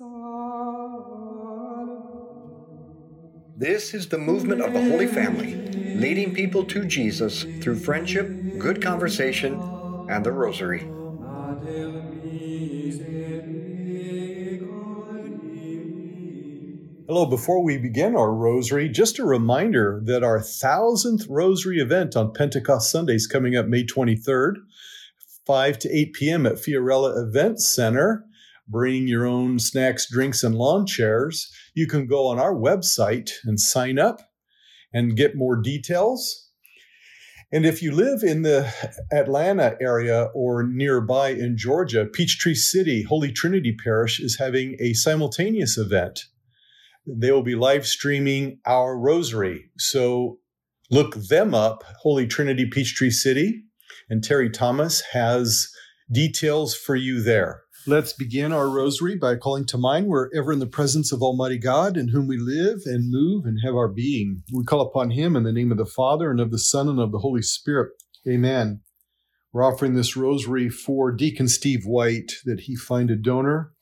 This is the movement of the Holy Family, leading people to Jesus through friendship, good conversation, and the Rosary. Hello, before we begin our rosary, just a reminder that our thousandth rosary event on Pentecost Sunday is coming up May 23rd, 5 to 8 p.m. at Fiorella Event Center. Bring your own snacks, drinks, and lawn chairs. You can go on our website and sign up and get more details. And if you live in the Atlanta area or nearby in Georgia, Peachtree City Holy Trinity Parish is having a simultaneous event they will be live streaming our rosary. So look them up, Holy Trinity Peachtree City, and Terry Thomas has details for you there. Let's begin our rosary by calling to mind we're ever in the presence of Almighty God, in whom we live and move and have our being. We call upon Him in the name of the Father, and of the Son, and of the Holy Spirit. Amen. We're offering this rosary for Deacon Steve White that he find a donor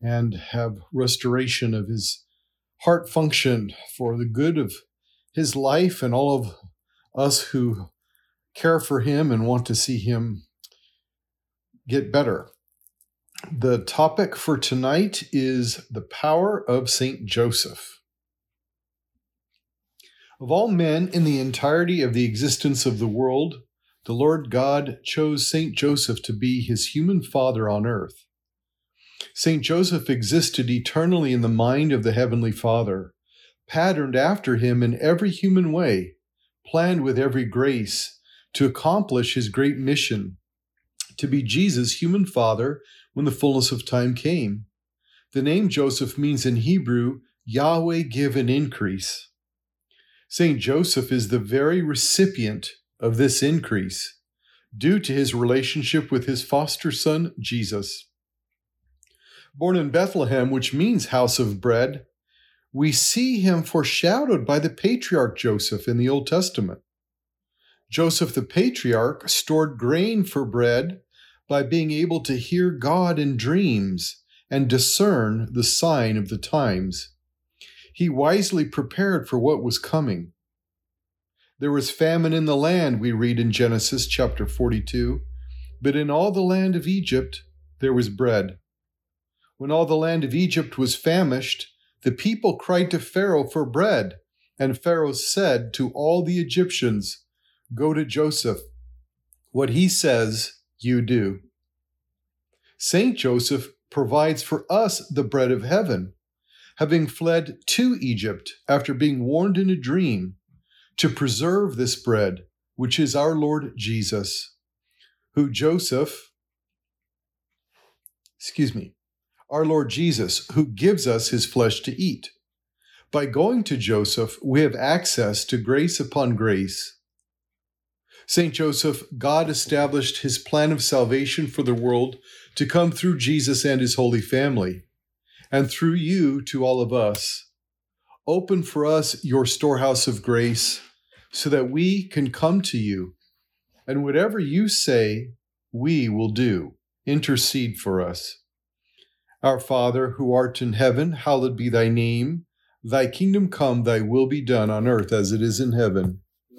and have restoration of his heart function for the good of his life and all of us who care for him and want to see him get better. The topic for tonight is the power of St. Joseph. Of all men in the entirety of the existence of the world, the Lord God chose St. Joseph to be his human father on earth. St. Joseph existed eternally in the mind of the Heavenly Father, patterned after him in every human way, planned with every grace to accomplish his great mission to be Jesus' human father when the fullness of time came. The name Joseph means in Hebrew, Yahweh give an increase. St. Joseph is the very recipient of this increase due to his relationship with his foster son, Jesus. Born in Bethlehem, which means house of bread, we see him foreshadowed by the patriarch Joseph in the Old Testament. Joseph the patriarch stored grain for bread by being able to hear God in dreams and discern the sign of the times. He wisely prepared for what was coming. There was famine in the land, we read in Genesis chapter 42, but in all the land of Egypt there was bread. When all the land of Egypt was famished, the people cried to Pharaoh for bread, and Pharaoh said to all the Egyptians, Go to Joseph. What he says, you do. Saint Joseph provides for us the bread of heaven, having fled to Egypt after being warned in a dream to preserve this bread, which is our Lord Jesus, who Joseph, excuse me, our Lord Jesus, who gives us his flesh to eat. By going to Joseph, we have access to grace upon grace. St. Joseph, God established his plan of salvation for the world to come through Jesus and his holy family, and through you to all of us. Open for us your storehouse of grace so that we can come to you, and whatever you say, we will do. Intercede for us. Our Father, who art in heaven, hallowed be thy name. Thy kingdom come, thy will be done on earth as it is in heaven.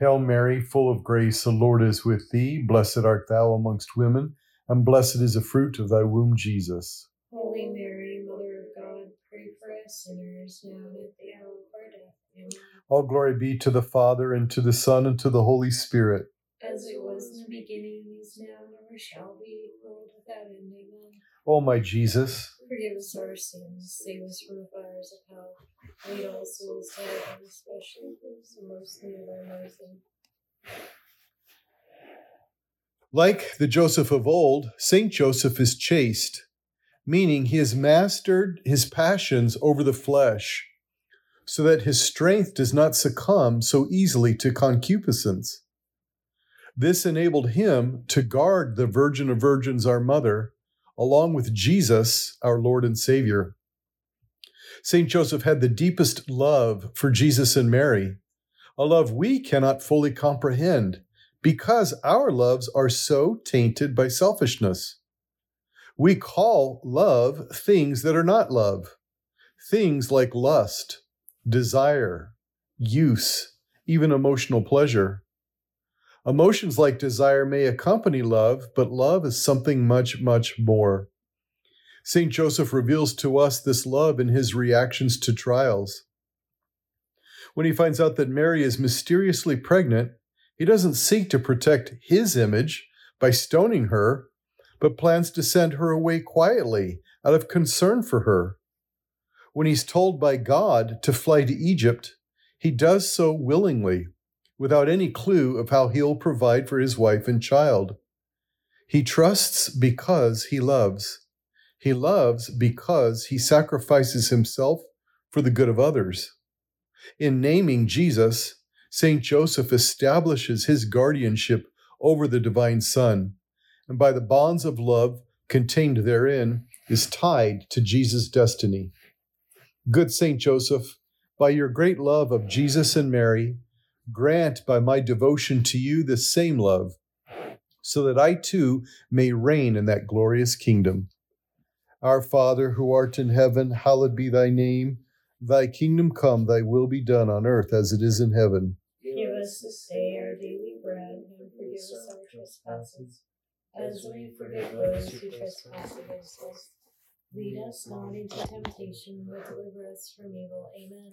Hail Mary, full of grace, the Lord is with thee. Blessed art thou amongst women, and blessed is the fruit of thy womb, Jesus. Holy Mary, Mother of God, pray for us sinners now and at the hour of our death. Amen. All glory be to the Father, and to the Son, and to the Holy Spirit. As it was in the beginning, is now, and ever shall be, world without end. Amen. O my Jesus, Forgive us our sins, save us from the fires of hell. Lead all souls to heaven, especially those who most need thy mercy. like the Joseph of old, Saint Joseph is chaste, meaning he has mastered his passions over the flesh, so that his strength does not succumb so easily to concupiscence. This enabled him to guard the Virgin of Virgins, our mother, along with Jesus, our Lord and Savior. St. Joseph had the deepest love for Jesus and Mary, a love we cannot fully comprehend because our loves are so tainted by selfishness. We call love things that are not love, things like lust, desire, use, even emotional pleasure. Emotions like desire may accompany love, but love is something much, much more. St. Joseph reveals to us this love in his reactions to trials. When he finds out that Mary is mysteriously pregnant, he doesn't seek to protect his image by stoning her, but plans to send her away quietly out of concern for her. When he's told by God to fly to Egypt, he does so willingly, without any clue of how he'll provide for his wife and child. He trusts because he loves. He loves because he sacrifices himself for the good of others. In naming Jesus, St. Joseph establishes his guardianship over the divine Son, and by the bonds of love contained therein, is tied to Jesus' destiny. Good St. Joseph, by your great love of Jesus and Mary, grant by my devotion to you the same love, so that I too may reign in that glorious kingdom. Our Father, who art in heaven, hallowed be thy name. Thy kingdom come, thy will be done on earth as it is in heaven. Give us this day our daily bread, and forgive us our trespasses, as we forgive those who trespass against us. Lead us not into temptation, but deliver us from evil. Amen.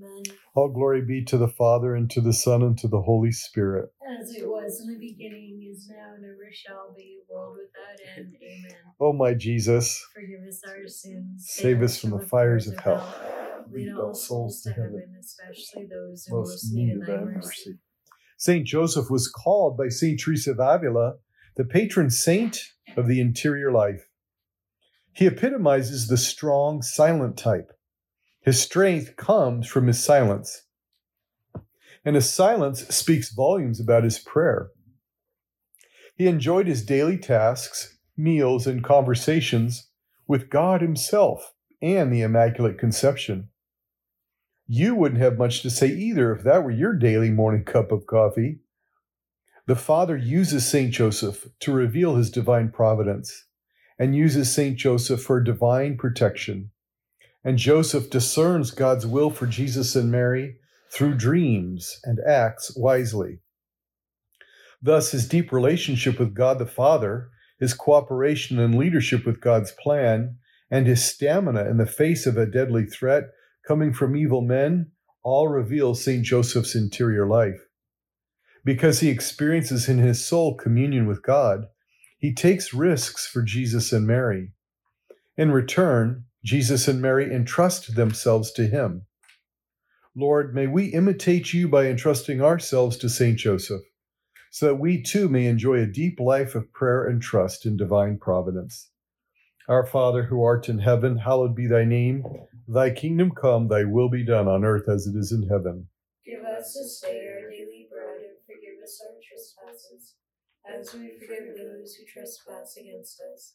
Amen. All glory be to the Father, and to the Son, and to the Holy Spirit. As it was in the beginning, is now, and ever shall be, world without end. Amen. Oh, my Jesus, Forgive us our sins. Save us from the fires of hell. Lead all souls to heaven, especially those in most need need of of thy thy mercy. mercy. Saint Joseph was called by Saint Teresa of Avila the patron saint of the interior life. He epitomizes the strong, silent type. His strength comes from his silence. And his silence speaks volumes about his prayer. He enjoyed his daily tasks, meals, and conversations with God Himself and the Immaculate Conception. You wouldn't have much to say either if that were your daily morning cup of coffee. The Father uses St. Joseph to reveal his divine providence and uses St. Joseph for divine protection. And Joseph discerns God's will for Jesus and Mary through dreams and acts wisely. Thus, his deep relationship with God the Father, his cooperation and leadership with God's plan, and his stamina in the face of a deadly threat coming from evil men all reveal St. Joseph's interior life. Because he experiences in his soul communion with God, he takes risks for Jesus and Mary. In return, Jesus and Mary entrust themselves to him. Lord, may we imitate you by entrusting ourselves to St. Joseph, so that we too may enjoy a deep life of prayer and trust in divine providence. Our Father, who art in heaven, hallowed be thy name. Thy kingdom come, thy will be done on earth as it is in heaven. Give us this day our daily bread, and forgive us our trespasses, as we forgive those who trespass against us.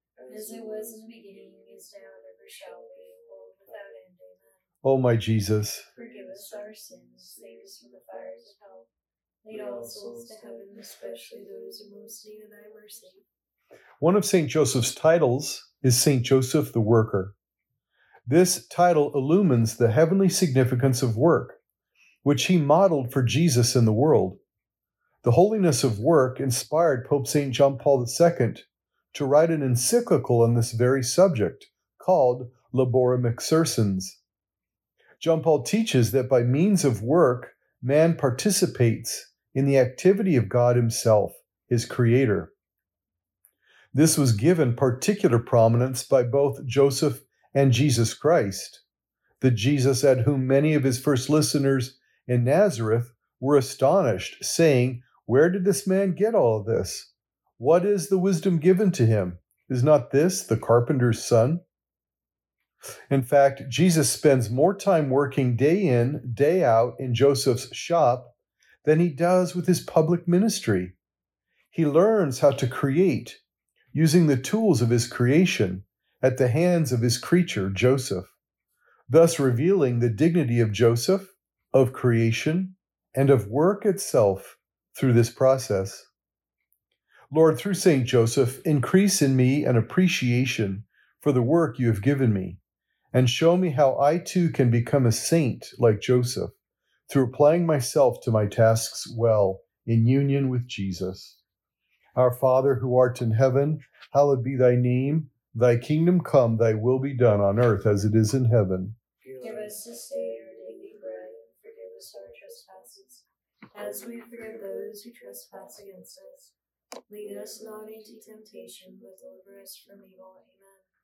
O my Jesus, Forgive us our sins, save us from the fires of hell. Lead all souls to heaven, especially those who most need of thy mercy. one of St. Joseph's titles is St. Joseph the Worker. This title illumines the heavenly significance of work, which he modeled for Jesus in the world. The holiness of work inspired Pope St. John Paul II to write an encyclical on this very subject called Laborem Exercens. John Paul teaches that by means of work, man participates in the activity of God Himself, His Creator. This was given particular prominence by both Joseph and Jesus Christ, the Jesus at whom many of his first listeners in Nazareth were astonished, saying, Where did this man get all this? What is the wisdom given to him? Is not this the carpenter's son? In fact, Jesus spends more time working day in, day out in Joseph's shop than he does with his public ministry. He learns how to create using the tools of his creation at the hands of his creature, Joseph, thus revealing the dignity of Joseph, of creation, and of work itself through this process. Lord, through St. Joseph, increase in me an appreciation for the work you have given me, and show me how I too can become a saint like Joseph through applying myself to my tasks well in union with Jesus. Our Father who art in heaven, hallowed be thy name. Thy kingdom come, thy will be done on earth as it is in heaven. Give us this day our daily bread, and forgive us our trespasses, as we forgive those who trespass against us. Lead us not into temptation, but deliver us from evil. Amen.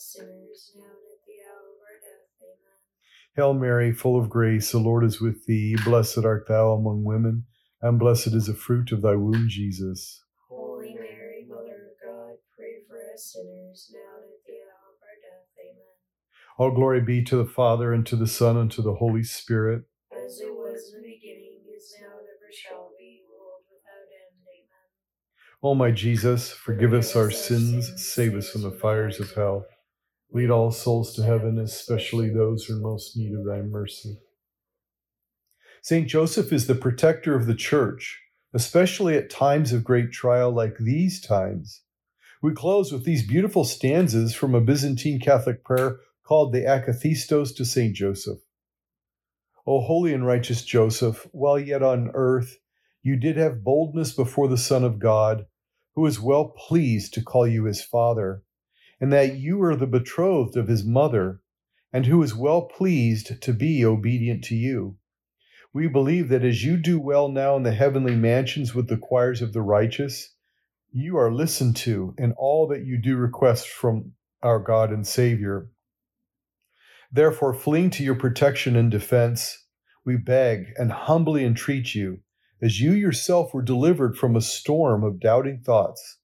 Sinners, now and at the hour of our death. Amen. Hail Mary, full of grace, the Lord is with thee. Blessed art thou among women, and blessed is the fruit of thy womb, Jesus. Holy Mary, Mother of God, pray for us sinners, now and at the hour of our death. Amen. All glory be to the Father, and to the Son, and to the Holy Spirit. As it was in the beginning, is now, and ever shall be, world without end. Amen. O my Jesus, forgive us our sins, save us from the fires of hell. Lead all souls to heaven, especially those who are most need of thy mercy. Saint Joseph is the protector of the church, especially at times of great trial like these times. We close with these beautiful stanzas from a Byzantine Catholic prayer called the Akathistos to Saint Joseph. O holy and righteous Joseph, while yet on earth, you did have boldness before the Son of God who is well pleased to call you his Father, and that you are the betrothed of his mother, and who is well pleased to be obedient to you. We believe that as you do well now in the heavenly mansions with the choirs of the righteous, you are listened to in all that you do request from our God and Savior. Therefore, fleeing to your protection and defense, we beg and humbly entreat you, as you yourself were delivered from a storm of doubting thoughts,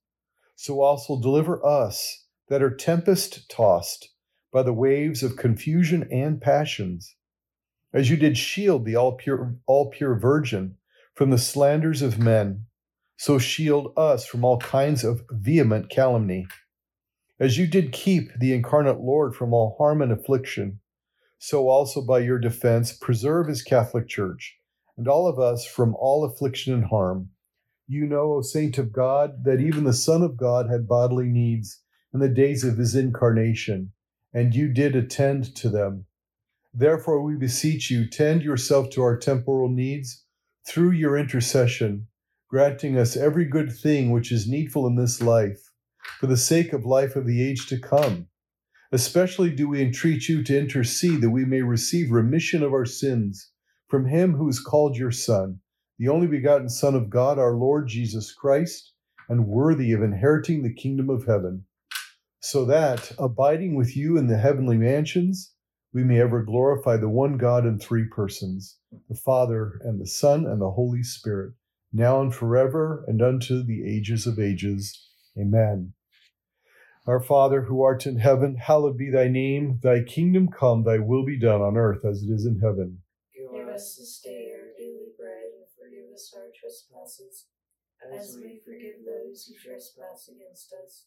so also deliver us that are tempest tossed by the waves of confusion and passions. As you did shield the all pure, all pure Virgin from the slanders of men so shield us from all kinds of vehement calumny. As you did keep the incarnate Lord from all harm and affliction, so also by your defense preserve his Catholic Church and all of us from all affliction and harm. You know, O Saint of God, that even the Son of God had bodily needs in the days of his incarnation, and you did attend to them. Therefore, we beseech you, tend yourself to our temporal needs through your intercession granting us every good thing which is needful in this life, for the sake of life of the age to come. Especially do we entreat you to intercede that we may receive remission of our sins from him who is called your Son, the only begotten Son of God, our Lord Jesus Christ, and worthy of inheriting the kingdom of heaven, so that, abiding with you in the heavenly mansions, we may ever glorify the one God in three persons, the Father, and the Son, and the Holy Spirit now and forever, and unto the ages of ages. Amen. Our Father, who art in heaven, hallowed be thy name. Thy kingdom come, thy will be done on earth as it is in heaven. Give us this day our daily bread, and forgive us our trespasses, as we forgive those who trespass against us.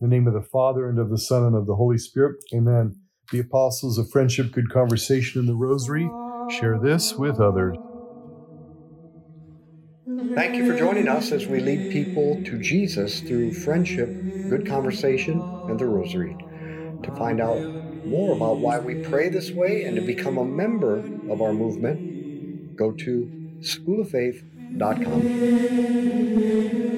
In the name of the Father, and of the Son, and of the Holy Spirit. Amen. The apostles of friendship, good conversation, and the rosary. Share this with others. Thank you for joining us as we lead people to Jesus through friendship, good conversation, and the rosary. To find out more about why we pray this way and to become a member of our movement, go to schooloffaith.com.